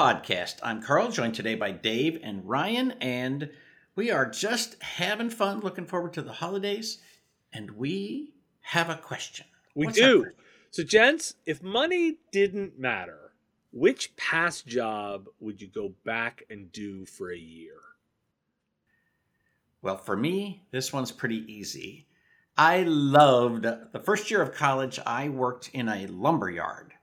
podcast. I'm Karl, joined today by Dave and Ryan, and we are just having fun, looking forward to the holidays, and we have a question. We What's do. question? So, gents, if money didn't matter, which past job would you go back and do for a year? Well, for me, this one's pretty easy. I loved the first year of college, I worked in a lumber yard.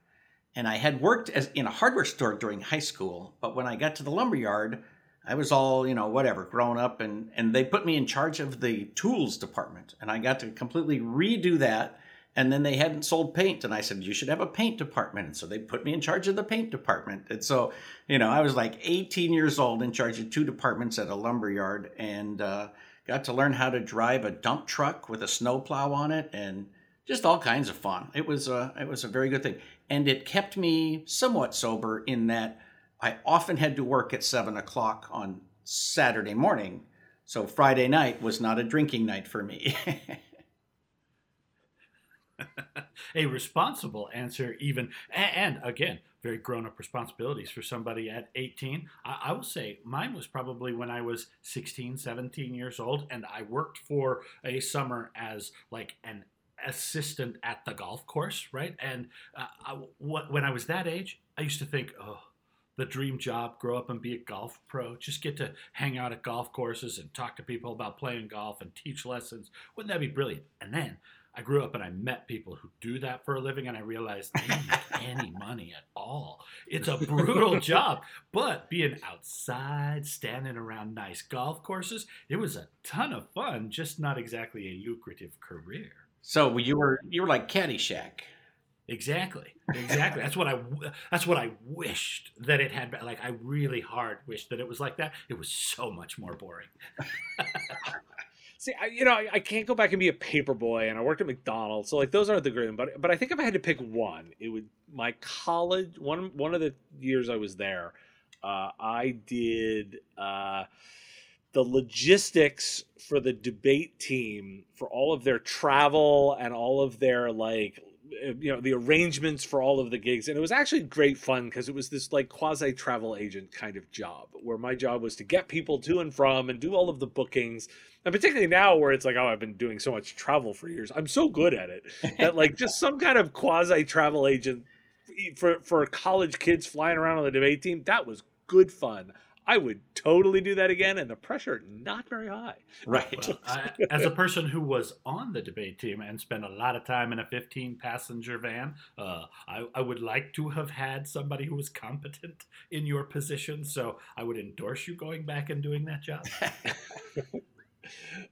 And I had worked as in a hardware store during high school, but when I got to the lumber yard, I was all, you know, whatever, grown up and and they put me in charge of the tools department and I got to completely redo that. And then they hadn't sold paint and I said, "You should have a paint department." And so they put me in charge of the paint department. And so, you know, I was like 18 years old in charge of two departments at a lumber yard and uh got to learn how to drive a dump truck with a snowplow on it and just all kinds of fun. It was a it was a very good thing, and it kept me somewhat sober in that I often had to work at seven o'clock on Saturday morning, so Friday night was not a drinking night for me. a responsible answer even and again very grown-up responsibilities for somebody at 18 I, I will say mine was probably when i was 16 17 years old and i worked for a summer as like an assistant at the golf course right and uh, I, when i was that age i used to think oh the dream job grow up and be a golf pro just get to hang out at golf courses and talk to people about playing golf and teach lessons wouldn't that be brilliant and then I grew up and I met people who do that for a living, and I realized they don't make any money at all. It's a brutal job, but being outside, standing around nice golf courses, it was a ton of fun, just not exactly a lucrative career. So you were you were like Caddyshack. Exactly, exactly. that's what I That's what I wished that it had. been. Like I really hard wished that it was like that. It was so much more boring. See, I, you know, I, I can't go back and be a paper boy, and I worked at McDonald's, so like those aren't the great. But but I think if I had to pick one, it would my college one one of the years I was there. Uh, I did uh, the logistics for the debate team for all of their travel and all of their like uh, you know the arrangements for all of the gigs. And it was actually great fun because it was this like quasi travel agent kind of job where my job was to get people to and from and do all of the bookings. And particularly now where it's like oh i've been doing so much travel for years. I'm so good at it that like just some kind of quasi travel agent for for college kids flying around on the debate team that was good fun i would totally do that again and the pressure not very high Right. Well, I, as a person who was on the debate team and spent a lot of time in a 15 passenger van, uh, I, I would like to have had somebody who was competent in your position. So I would endorse you going back and doing that job.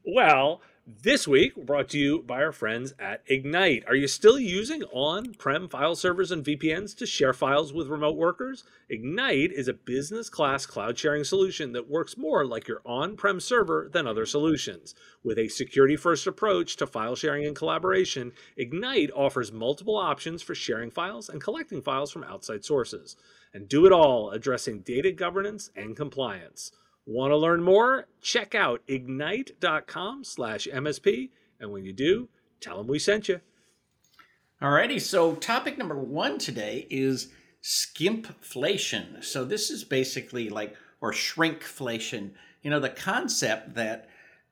Well, this week brought to you by our friends at Egnyte. Are you still using on prem file servers and VPNs to share files with remote workers? Egnyte is a business class cloud sharing solution that works more like your on prem server than other solutions. With a security first approach to file sharing and collaboration, Egnyte offers multiple options for sharing files and collecting files from outside sources. And do it all addressing data governance and compliance. Want to learn more? Check out Egnyte.com slash MSP. And when you do, tell them we sent you. Alrighty, so topic number one today is skimpflation. So this is basically like, or shrinkflation, you know, the concept that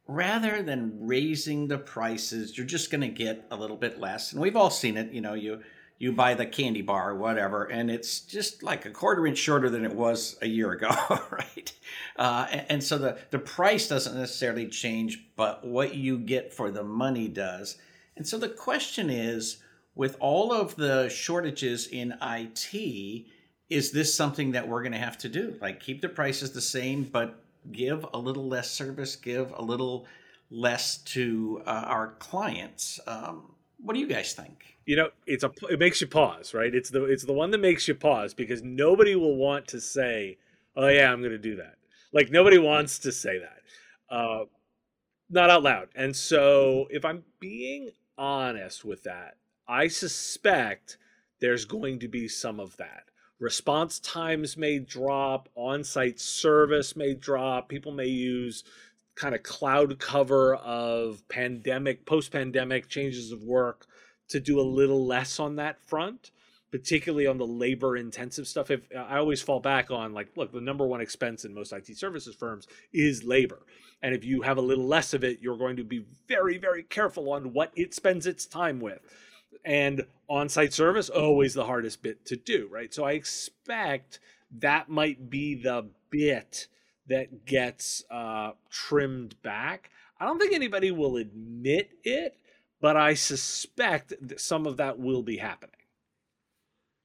rather than raising the prices, you're just going to get a little bit less. And we've all seen it, you know, you you buy the candy bar or whatever, and it's just like a quarter inch shorter than it was a year ago, right? Uh, and, and so the, the price doesn't necessarily change, but what you get for the money does. And so the question is with all of the shortages in IT, is this something that we're going to have to do? Like keep the prices the same, but give a little less service, give a little less to uh, our clients. Um, what do you guys think? You know, it's a it makes you pause, right? It's the it's the one that makes you pause because nobody will want to say, "Oh yeah, I'm going to do that." like nobody wants to say that. Uh, not out loud. And so, if I'm being honest with that, I suspect there's going to be some of that. Response times may drop, on site service may drop, people may use kind of cloud cover of pandemic, post pandemic changes of work to do a little less on that front particularly on the labor intensive stuff. If uh, i always fall back on like look the number one expense in most it services firms is labor. And if you have a little less of it you're going to be very very careful on what it spends its time with. And on-site service always the hardest bit to do right? So i expect that might be the bit that gets uh, trimmed back i don't think anybody will admit it but i suspect that some of that will be happening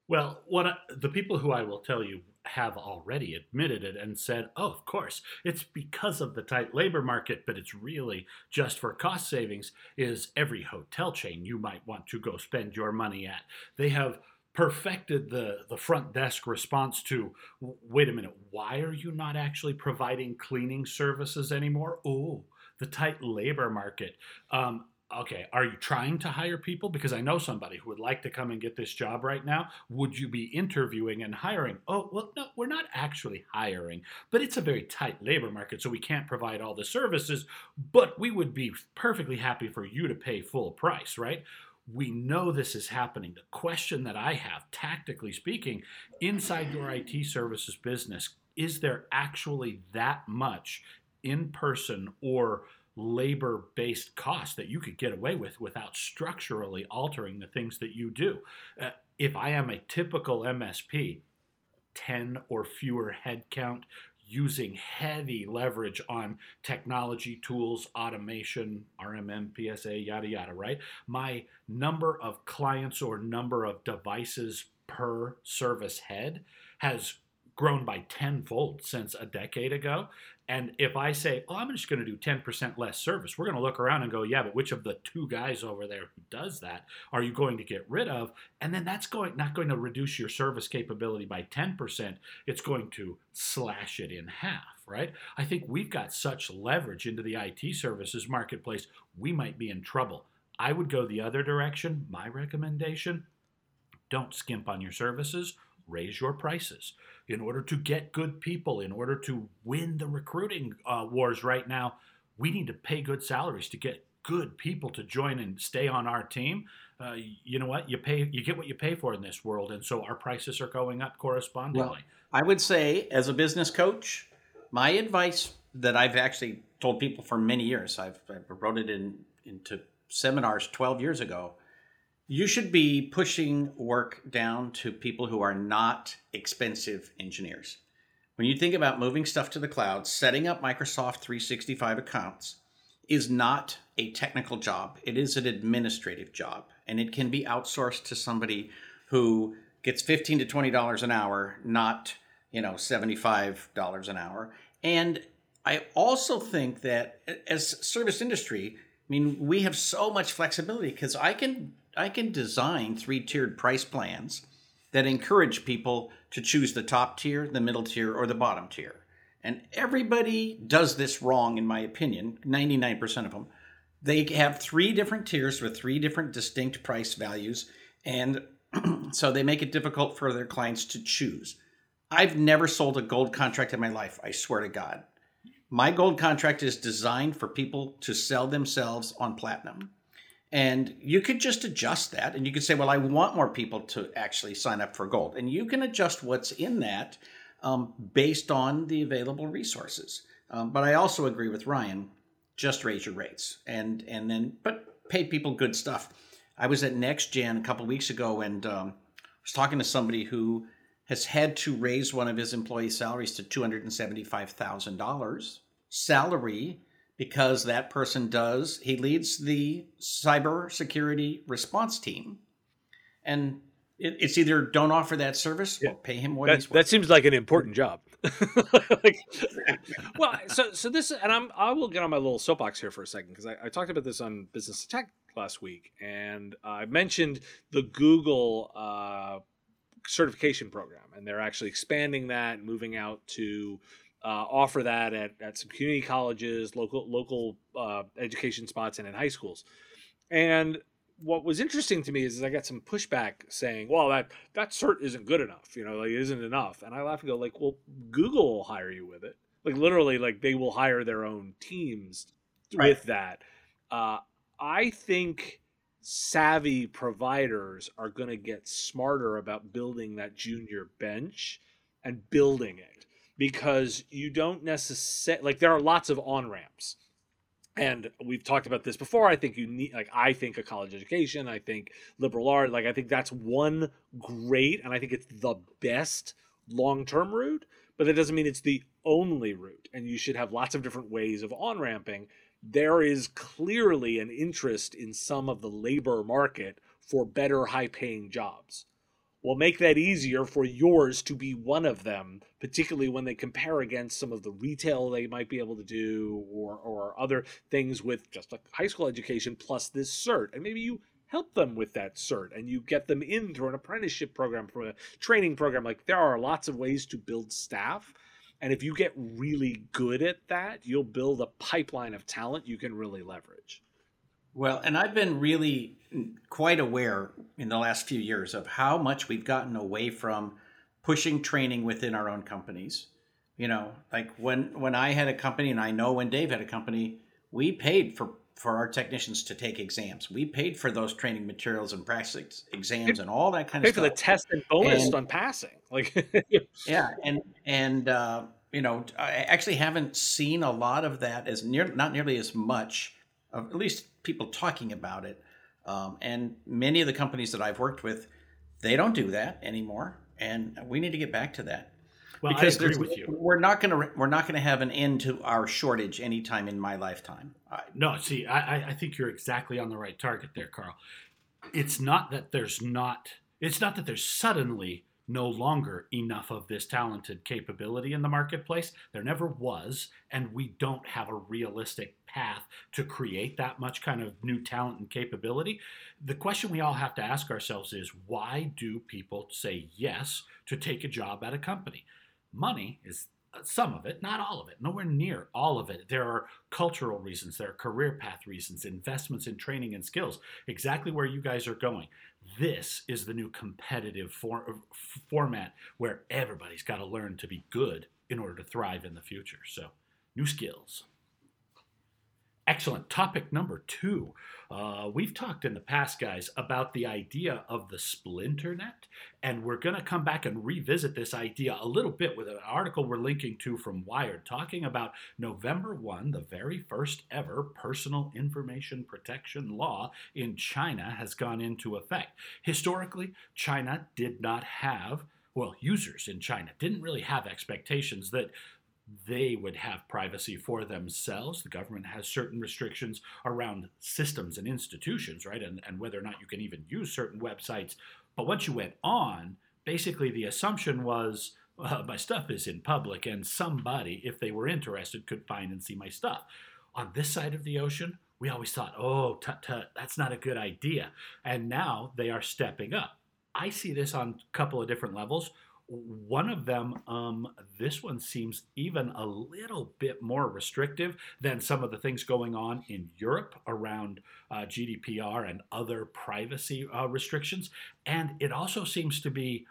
well, what I, the people who I will tell you have already admitted it and said, "Oh, of course, it's because of the tight labor market, but it's really just for cost savings." Is every hotel chain you might want to go spend your money at? They have perfected the the front desk response to wait a minute why are you not actually providing cleaning services anymore oh the tight labor market um, okay, are you trying to hire people? Because I know somebody who would like to come and get this job right now. Would you be interviewing and hiring? Oh, well, no, we're not actually hiring, but it's a very tight labor market, so we can't provide all the services, but we would be perfectly happy for you to pay full price, right? We know this is happening. The question that I have, tactically speaking, inside your IT services business, is there actually that much in person or labor based cost that you could get away with without structurally altering the things that you do. Uh, if I am a typical MSP, 10 or fewer headcount, using heavy leverage on technology tools, automation, RMM, PSA, yada, yada, right? My number of clients or number of devices per service head has grown by tenfold since a decade ago. And if I say, oh, I'm just going to do 10% less service, we're going to look around and go, yeah, but which of the two guys over there who does that are you going to get rid of? And then that's going not going to reduce your service capability by 10%. It's going to slash it in half, right? I think we've got such leverage into the IT services marketplace, we might be in trouble. I would go the other direction. My recommendation don't skimp on your services, raise your prices in order to get good people, in order to win the recruiting uh, wars right now, we need to pay good salaries to get good people to join and stay on our team. Uh, you know what? You pay, you get what you pay for in this world, and so our prices are going up correspondingly. Well, I would say, as a business coach, my advice that I've actually told people for many years, I've, I wrote it in into seminars 12 years ago you should be pushing work down to people who are not expensive engineers. When you think about moving stuff to the cloud, setting up Microsoft 365 accounts is not a technical job. It is an administrative job, and it can be outsourced to somebody who gets 15 to 20 dollars an hour, not, you know, 75 dollars an hour. And I also think that as service industry, I mean, we have so much flexibility because I can I can design three tiered price plans that encourage people to choose the top tier, the middle tier, or the bottom tier. And everybody does this wrong, in my opinion, 99% of them. They have three different tiers with three different distinct price values. And so they make it difficult for their clients to choose. I've never sold a gold contract in my life, I swear to God. My gold contract is designed for people to sell themselves on platinum. And you could just adjust that and you could say, well, I want more people to actually sign up for gold. And you can adjust what's in that um, based on the available resources. Um, but I also agree with Ryan, just raise your rates and, and then, but pay people good stuff. I was at NextGen a couple weeks ago and um, was talking to somebody who has had to raise one of his employee salaries to $275,000 salary because that person does he leads the cybersecurity response team. And it, it's either don't offer that service yeah. or pay him more that, that seems like an important job. Like, well so so this and i'm i will get on my little soapbox here for a second because I, I, talked about this on business tech last week and i mentioned the google uh, certification program and they're actually expanding that moving out to uh, offer that at, at some community colleges, local local uh, education spots, and in high schools. And what was interesting to me is, is, I got some pushback saying, "Well, that that cert isn't good enough. You know, like it isn't enough." And I laugh and go, "Like, well, Google will hire you with it. Like literally, like they will hire their own teams right. with that." Uh, I think savvy providers are going to get smarter about building that junior bench and building it because you don't necessarily like there are lots of on ramps and we've talked about this before. I think you need like i think a college education i think liberal art like i think that's one great and i think it's the best long-term route but that doesn't mean it's the only route and you should have lots of different ways of on ramping there is clearly an interest in some of the labor market for better high paying jobs will make that easier for yours to be one of them, particularly when they compare against some of the retail they might be able to do or, or other things with just a high school education plus this cert. And maybe you help them with that cert and you get them in through an apprenticeship program, from a training program. Like there are lots of ways to build staff. And if you get really good at that, you'll build a pipeline of talent you can really leverage. Well, and I've been really quite aware in the last few years of how much we've gotten away from pushing training within our own companies. You know, like when when I had a company, and I know when Dave had a company, we paid for for our technicians to take exams. We paid for those training materials and practice exams and all that kind of stuff. For the test and bonus and, on passing. Like yeah, and and uh, you know, I actually haven't seen a lot of that as near not nearly as much of at least people talking about it. Um, and many of the companies that I've worked with, they don't do that anymore, and we need to get back to that. Well, because I agree with you. We're not going to we're not going to have an end to our shortage anytime in my lifetime. no, see, I, I think you're exactly on the right target there, Karl. It's not that there's not. It's not that there's suddenly no longer enough of this talented capability in the marketplace. There never was, and we don't have a realistic path to create that much kind of new talent and capability. The question we all have to ask ourselves is why do people say yes to take a job at a company? Money is some of it, not all of it, nowhere near all of it. There are cultural reasons, there are career path reasons, investments in training and skills, exactly where you guys are going. This is the new competitive for, uh, format where everybody's got to learn to be good in order to thrive in the future. So, new skills. Excellent. Topic number two. Uh, we've talked in the past, guys, about the idea of the splinternet, and we're going to come back and revisit this idea a little bit with an article we're linking to from Wired, talking about November 1, the very first ever personal information protection law in China has gone into effect. Historically, China did not have well, users in China didn't really have expectations that they would have privacy for themselves. The government has certain restrictions around systems and institutions, right? And, and whether or not you can even use certain websites. But once you went on, basically the assumption was uh, my stuff is in public and somebody, if they were interested, could find and see my stuff. On this side of the ocean, we always thought, oh, tut tut, that's not a good idea. And now they are stepping up. I see this on a couple of different levels. One of them, um, this one seems even a little bit more restrictive than some of the things going on in Europe around uh, GDPR and other privacy uh, restrictions. And it also seems to be,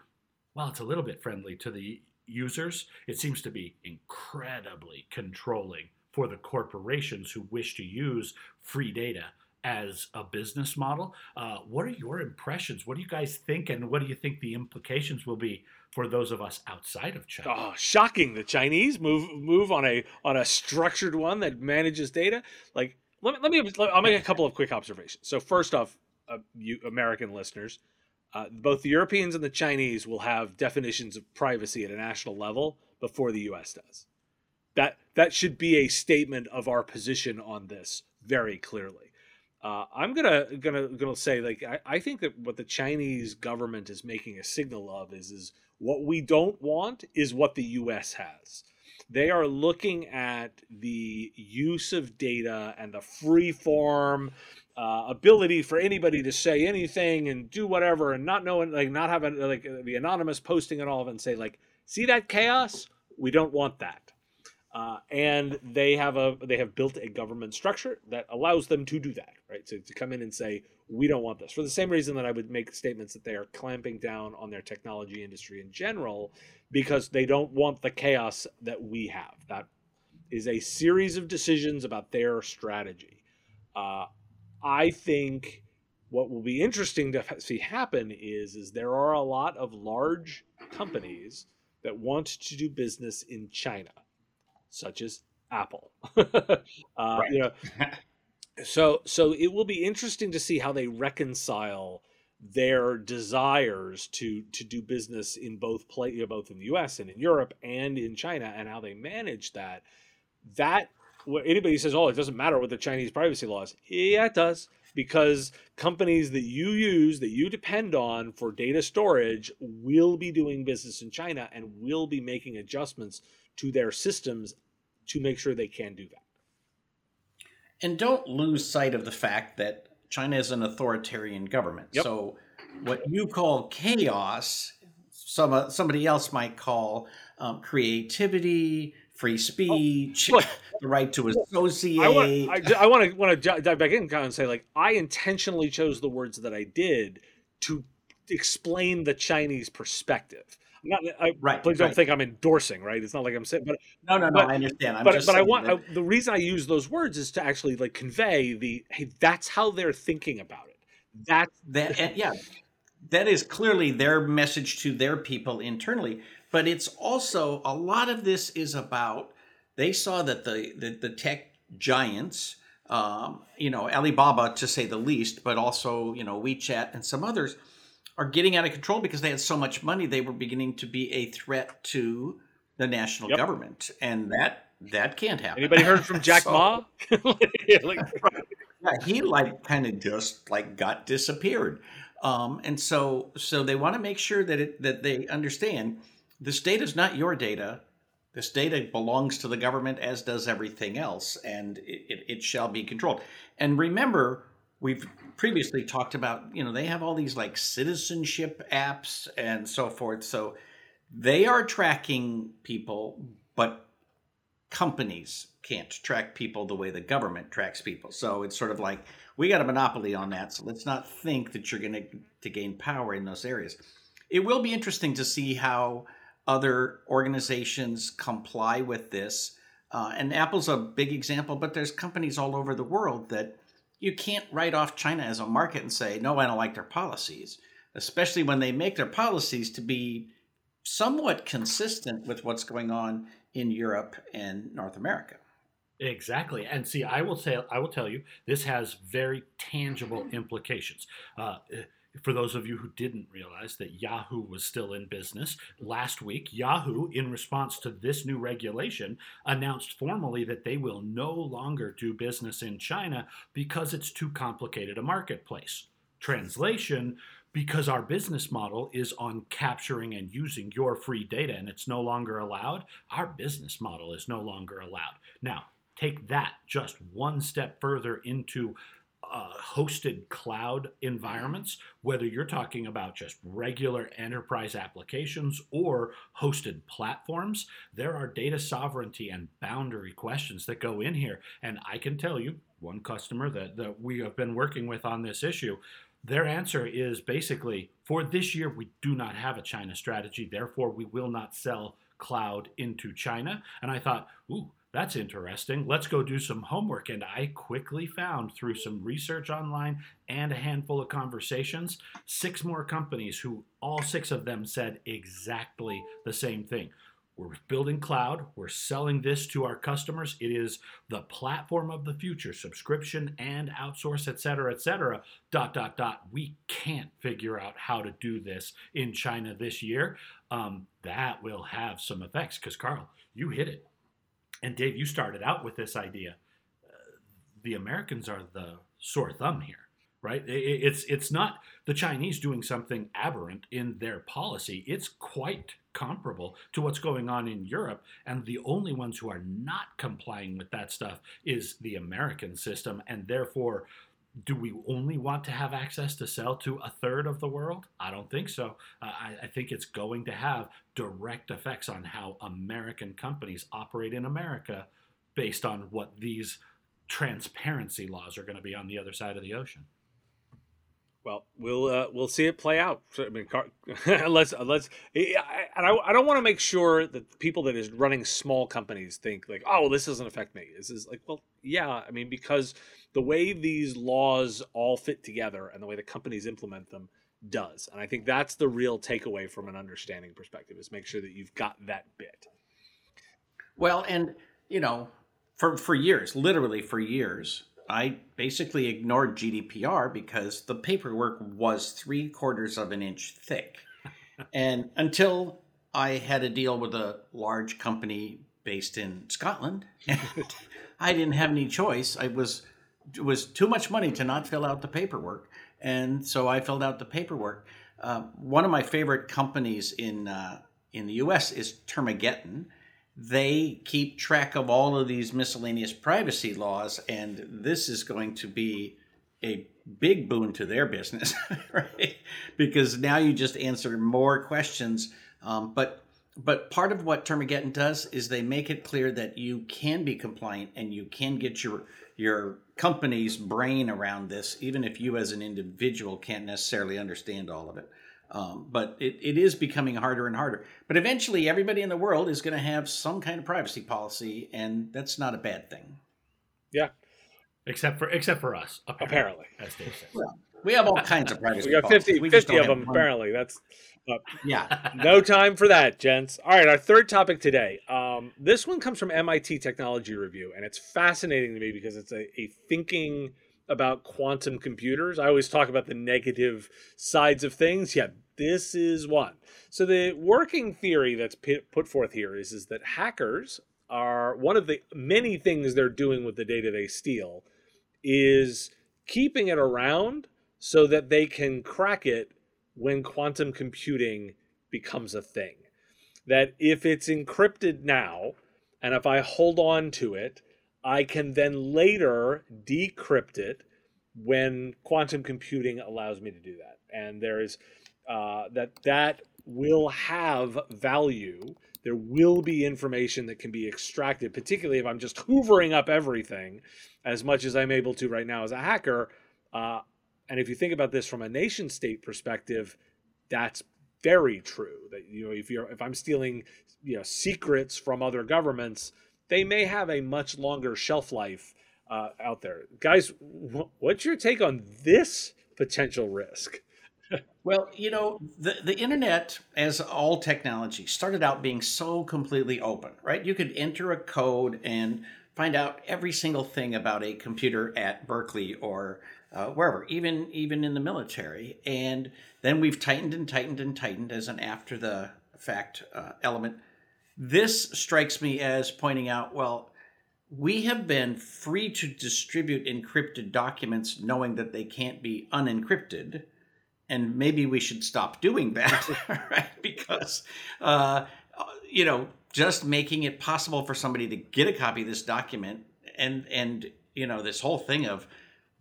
well, it's a little bit friendly to the users. It seems to be incredibly controlling for the corporations who wish to use free data as a business model. Uh, what are your impressions? What do you guys think, and what do you think the implications will be for those of us outside of China. Oh, shocking! The Chinese move move on a on a structured one that manages data. Like, let me let me. Let, I'll make a couple of quick observations. So first off, uh, you American listeners, uh, both the Europeans and the Chinese will have definitions of privacy at a national level before the U.S. does. That that should be a statement of our position on this very clearly. Uh, I'm gonna gonna gonna say like I, I think that what the Chinese government is making a signal of is is what we don't want is what the U.S. has. They are looking at the use of data and the free form uh, ability for anybody to say anything and do whatever and not knowing like not having like the anonymous posting and all of it and say like see that chaos we don't want that Uh, and they have a they have built a government structure that allows them to do that, right? So to come in and say we don't want this for the same reason that I would make statements that they are clamping down on their technology industry in general because they don't want the chaos that we have. That is a series of decisions about their strategy. Uh, I think what will be interesting to see happen is is there are a lot of large companies that want to do business in China such as Apple. uh. You know, so so it will be interesting to see how they reconcile their desires to to do business in both play both in the U.S. and in Europe and in China, and how they manage that. That anybody says, "Oh, it doesn't matter what the Chinese privacy laws," yeah, it does because companies that you use that you depend on for data storage will be doing business in China and will be making adjustments to their systems to make sure they can do that. And don't lose sight of the fact that China is an authoritarian government. Yep. So what you call chaos, some uh, somebody else might call um, creativity, free oh, speech, oh, the right to associate. I want, I, I want to want to dive back in and say like I intentionally chose the words that I did to explain the Chinese perspective. Not, I, right. Please don't think I'm endorsing, right? It's not like I'm saying, but no, no, no. But, I understand. I'm but but I want that... I, the reason I use those words is to actually like convey the hey, that's how they're thinking about it. That's that, and yeah, that is clearly their message to their people internally. But it's also a lot of this is about they saw that the the, the tech giants. Um, you know, Alibaba to say the least, but also, you know, WeChat and some others are getting out of control because they had so much money they were beginning to be a threat to the national yep. government and that that can't happen anybody heard from jack so, ma yeah, he like kind of just like got disappeared um, and so so they want to make sure that it that they understand this data is not your data this data belongs to the government as does everything else and it, it, shall be controlled and remember we've previously talked about, you know, they have all these like citizenship apps and so forth. So they are tracking people, but companies can't track people the way the government tracks people. So it's sort of like we got a monopoly on that. So let's not think that you're going to to gain power in those areas. It will be interesting to see how other organizations comply with this. Uh, and Apple's a big example, but there's companies all over the world that you can't write off China as a market and say, no, I don't like their policies, especially when they make their policies to be somewhat consistent with what's going on in Europe and North America. Exactly, and see, I will say, I will tell you, this has very tangible implications. Uh, for those of you who didn't realize that Yahoo was still in business, last week, Yahoo, in response to this new regulation, announced formally that they will no longer do business in China because it's too complicated a marketplace. Translation, because our business model is on capturing and using your free data and it's no longer allowed, our business model is no longer allowed. Now, take that just one step further into uh, hosted cloud environments, whether you're talking about just regular enterprise applications or hosted platforms, there are data sovereignty and boundary questions that go in here. And I can tell you, one customer that, that we have been working with on this issue, their answer is basically for this year, we do not have a China strategy, therefore, we will not sell cloud into China. And I thought, ooh, that's interesting. Let's go do some homework. And I quickly found through some research online and a handful of conversations, six more companies who all six of them said exactly the same thing. We're building cloud. We're selling this to our customers. It is the platform of the future, subscription and outsource, et cetera, et cetera. Dot, dot, dot. We can't figure out how to do this in China this year. Um, that will have some effects because, Karl, you hit it and Dave, you started out with this idea. Uh, the Americans are the sore thumb here, right? It's it's not the Chinese doing something aberrant in their policy. It's quite comparable to what's going on in Europe, and the only ones who are not complying with that stuff is the American system, and therefore do we only want to have access to sell to a third of the world? I don't think so. Uh, I, I, think it's going to have direct effects on how American companies operate in America based on what these transparency laws are going to be on the other side of the ocean. Well, we'll uh, we'll see it play out. I mean, let's let's, and I, I don't want to make sure that people that is running small companies think like, oh, this doesn't affect me. This is like, well, yeah, I mean, because the way these laws all fit together and the way the companies implement them does, and I think that's the real takeaway from an understanding perspective is make sure that you've got that bit. Well, and you know, for for years, literally for years, I basically ignored GDPR because the paperwork was three quarters of an inch thick. and until I had a deal with a large company based in Scotland, I didn't have any choice. I was it was too much money to not fill out the paperwork, and so I filled out the paperwork. Uh, one of my favorite companies in uh, in the U.S. is Termageddon, they keep track of all of these miscellaneous privacy laws, and this is going to be a big boon to their business, right? Because now you just answer more questions. Um, but but part of what Termageddon does is they make it clear that you can be compliant and you can get your your company's brain around this, even if you as an individual can't necessarily understand all of it. Um, but it, it is becoming harder and harder. But eventually, everybody in the world is going to have some kind of privacy policy, and that's not a bad thing. Yeah, except for except for us, apparently. apparently as Dave says. Well, we have all kinds of privacy. we got 50, we 50 of them apparently. That's yeah. no time for that, gents. All right, our third topic today. Um, this one comes from MIT Technology Review, and it's fascinating to me because it's a, a thinking about quantum computers. I always talk about the negative sides of things. Yeah, this is one. So the working theory that's put forth here is, is that hackers are one of the many things they're doing with the data they steal is keeping it around so that they can crack it when quantum computing becomes a thing. That if it's encrypted now, and if I hold on to it, I can then later decrypt it when quantum computing allows me to do that. And there is uh, that that will have value. There will be information that can be extracted, particularly if I'm just hoovering up everything as much as I'm able to right now as a hacker. Uh, and if you think about this from a nation state perspective, that's very true. That you know, if you're if I'm stealing you know secrets from other governments, they may have a much longer shelf life uh, out there. Guys, what's your take on this potential risk? well, you know, the, the internet, as all technology, started out being so completely open, right? You could enter a code and find out every single thing about a computer at Berkeley or uh, wherever, even even in the military. And then we've tightened and tightened and tightened as an after the fact uh, element this strikes me as pointing out well, we have been free to distribute encrypted documents knowing that they can't be unencrypted. And maybe we should stop doing that, right? Because, uh, you know, just making it possible for somebody to get a copy of this document and, and, you know, this whole thing of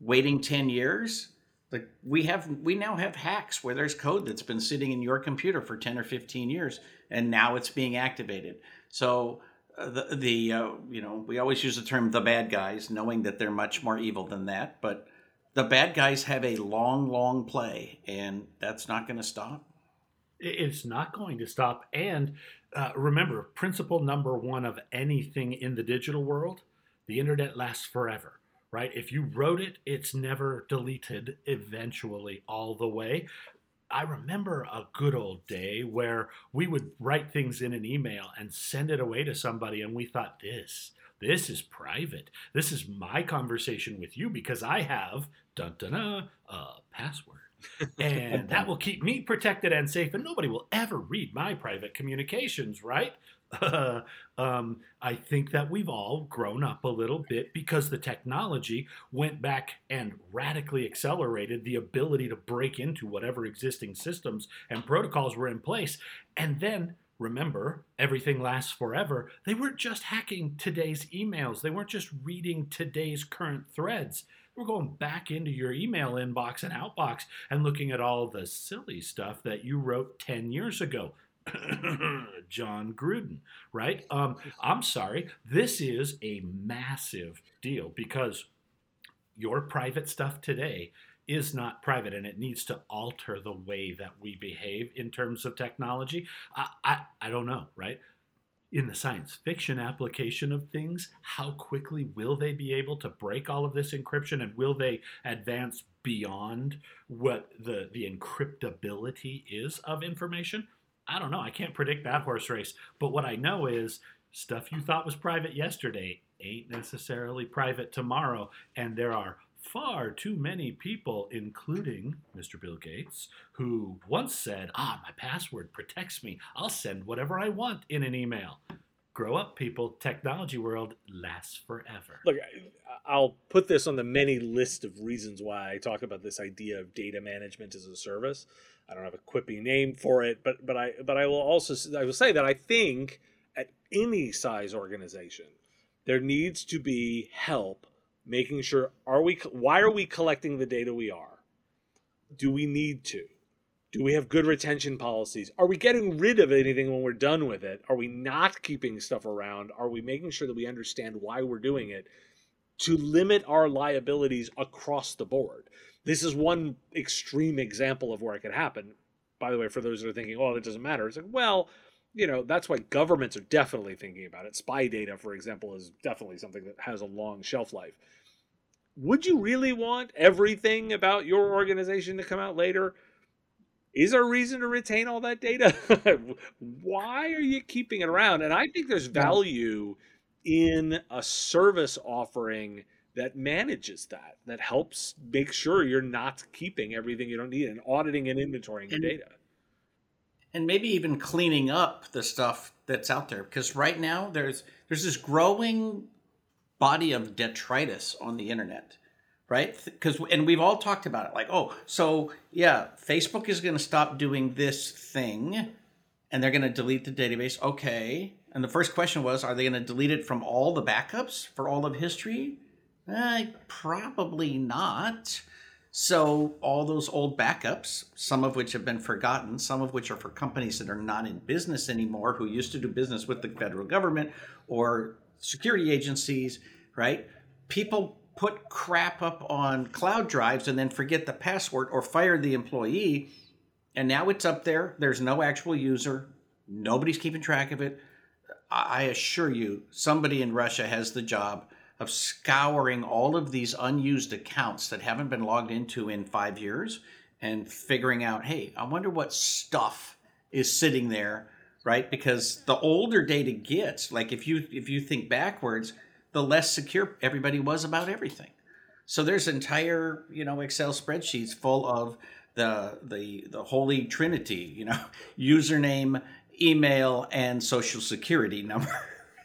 waiting 10 years, like we have we now have hacks where there's code that's been sitting in your computer for 10 or 15 years and now it's being activated. So uh, the the uh, you know we always use the term the bad guys knowing that they're much more evil than that but the bad guys have a long long play and that's not going to stop it's not going to stop and uh, remember principle number one of anything in the digital world the internet lasts forever right? If you wrote it, it's never deleted eventually all the way. I remember a good old day where we would write things in an email and send it away to somebody, and we thought, this, this is private. This is my conversation with you because I have, dun dun a password. and that will keep me protected and safe, and nobody will ever read my private communications, right? um, I think that we've all grown up a little bit because the technology went back and radically accelerated the ability to break into whatever existing systems and protocols were in place. And then remember, everything lasts forever. They weren't just hacking today's emails, they weren't just reading today's current threads. We're going back into your email inbox and outbox and looking at all the silly stuff that you wrote 10 years ago. Jon Gruden, right? Um, I'm sorry. This is a massive deal because your private stuff today is not private and it needs to alter the way that we behave in terms of technology. I, I, I don't know, right? In the science fiction application of things, how quickly will they be able to break all of this encryption and will they advance beyond what the, the encryptability is of information? I don't know. I can't predict that horse race. But what I know is stuff you thought was private yesterday ain't necessarily private tomorrow. And there are far too many people, including Mr. Bill Gates, who once said, Ah, my password protects me. I'll send whatever I want in an email. Grow up, people. Technology world lasts forever. Look, I'll put this on the many list of reasons why I talk about this idea of data management as a service. I don't have a quippy name for it, but but I but I will also I will say that I think at any size organization there needs to be help making sure are we why are we collecting the data we are do we need to do we have good retention policies? Are we getting rid of anything when we're done with it? Are we not keeping stuff around? Are we making sure that we understand why we're doing it to limit our liabilities across the board? This is one extreme example of where it could happen. By the way for those that are thinking oh it doesn't matter it's like well you know that's why governments are definitely thinking about it. Spy data for example is definitely something that has a long shelf life. Would you really want everything about your organization to come out later? Is there a reason to retain all that data? Why are you keeping it around? And I think there's value in a service offering that manages that, that helps make sure you're not keeping everything you don't need and auditing and inventorying your data. And maybe even cleaning up the stuff that's out there. Because right now there's there's this growing body of detritus on the internet right? Because and we've all talked about it like oh so yeah facebook is going to stop doing this thing and they're going to delete the database okay. And the first question was are they going to delete it from all the backups for all of history? Eh, probably not. So all those old backups some of which have been forgotten some of which are for companies that are not in business anymore who used to do business with the federal government or security agencies, right? People put crap up on cloud drives and then forget the password or fire the employee. And now it's up there. There's no actual user. Nobody's keeping track of it. I assure you, somebody in Russia has the job of scouring all of these unused accounts that haven't been logged into in five years and figuring out, hey, I wonder what stuff is sitting there right? Because the older data gets, like if you if you think backwards, the less secure everybody was about everything. So there's entire, you know, Excel spreadsheets full of the the the holy trinity, you know, username, email, and social security number.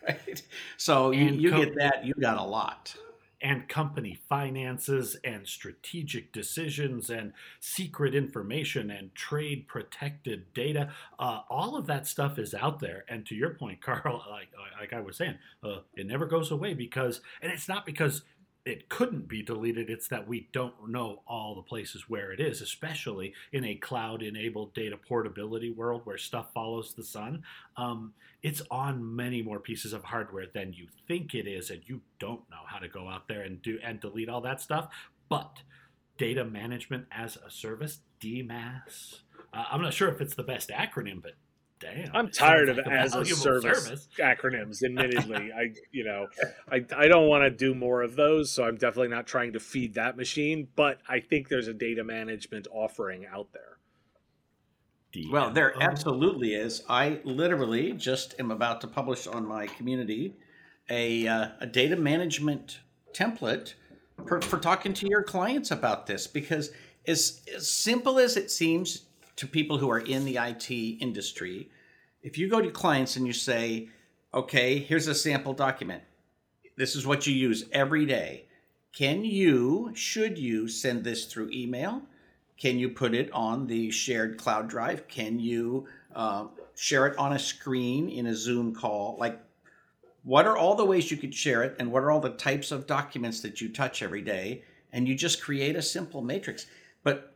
Right? So you, you get that, you got a lot and company finances and strategic decisions and secret information and trade protected data. Uh, all of that stuff is out there. And to your point, Karl, like, like I was saying, uh, it never goes away because, and it's not because it couldn't be deleted. It's that we don't know all the places where it is, especially in a cloud enabled data portability world where stuff follows the sun. Um, it's on many more pieces of hardware than you think it is, and you don't know how to go out there and do and delete all that stuff. But data management as a service, DMAS. Uh, I'm not sure if it's the best acronym, but damn. I'm tired of like as a service, service, acronyms. Admittedly, I you know, I I don't want to do more of those, so I'm definitely not trying to feed that machine. But I think there's a data management offering out there. Well, there absolutely is. I literally just am about to publish on my community a, uh, a data management template for, for talking to your clients about this because as, as simple as it seems to people who are in the IT industry, if you go to clients and you say, okay, here's a sample document, this is what you use every day. Can you, should you send this through email? Can you put it on the shared cloud drive? Can you uh, share it on a screen in a Zoom call? Like, what are all the ways you could share it, and what are all the types of documents that you touch every day? and you just create a simple matrix. But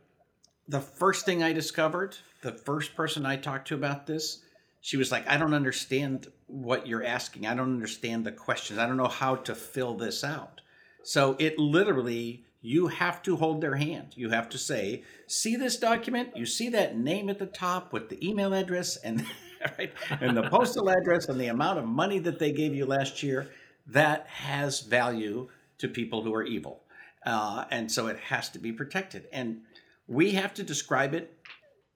the first thing I discovered, the first person I talked to about this, she was like, I don't understand what you're asking. I don't understand the questions. I don't know how to fill this out. So it literally, you have to hold their hand. You have to say, see this document? You see that name at the top with the email address and right, and the postal address and the amount of money that they gave you last year. That has value to people who are evil. Uh, and so it has to be protected. And we have to describe it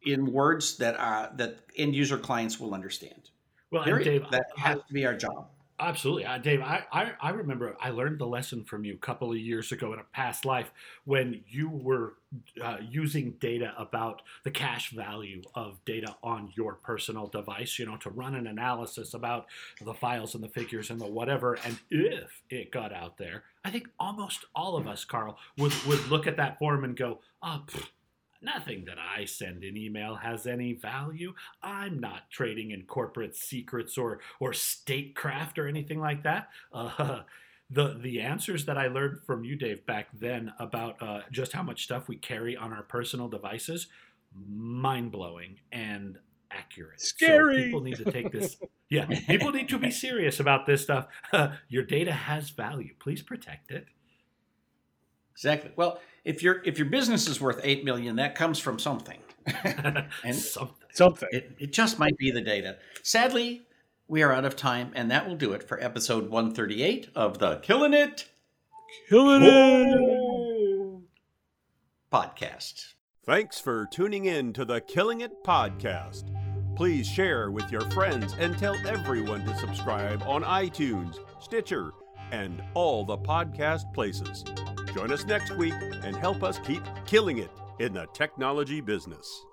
in words that are that end user clients will understand. Well, Dave, that I- has to be our job. Absolutely, uh, Dave. I, I I remember I learned the lesson from you a couple of years ago in a past life when you were uh, using data about the cash value of data on your personal device. You know, to run an analysis about the files and the figures and the whatever. And if it got out there, I think almost all of us, Karl, would would look at that form and go, "Ah, pfft, Nothing that I send in email has any value. I'm not trading in corporate secrets or or statecraft or anything like that. Uh, the the answers that I learned from you, Dave, back then about uh, just how much stuff we carry on our personal devices, mind blowing and accurate. So Scary. people need to take this. Yeah, people need to be serious about this stuff. your data has value. Please protect it. Exactly. Well, if your if your business is worth eight million, that comes from something. And- Something. Something. It, it just might be the data. Sadly, we are out of time, and that will do it for episode 138 of the Killing It Killing it. podcast. Thanks for tuning in to the Killing It podcast. Please share with your friends and tell everyone to subscribe on iTunes, Stitcher, and all the podcast places. Join us next week and help us keep killing it in the technology business.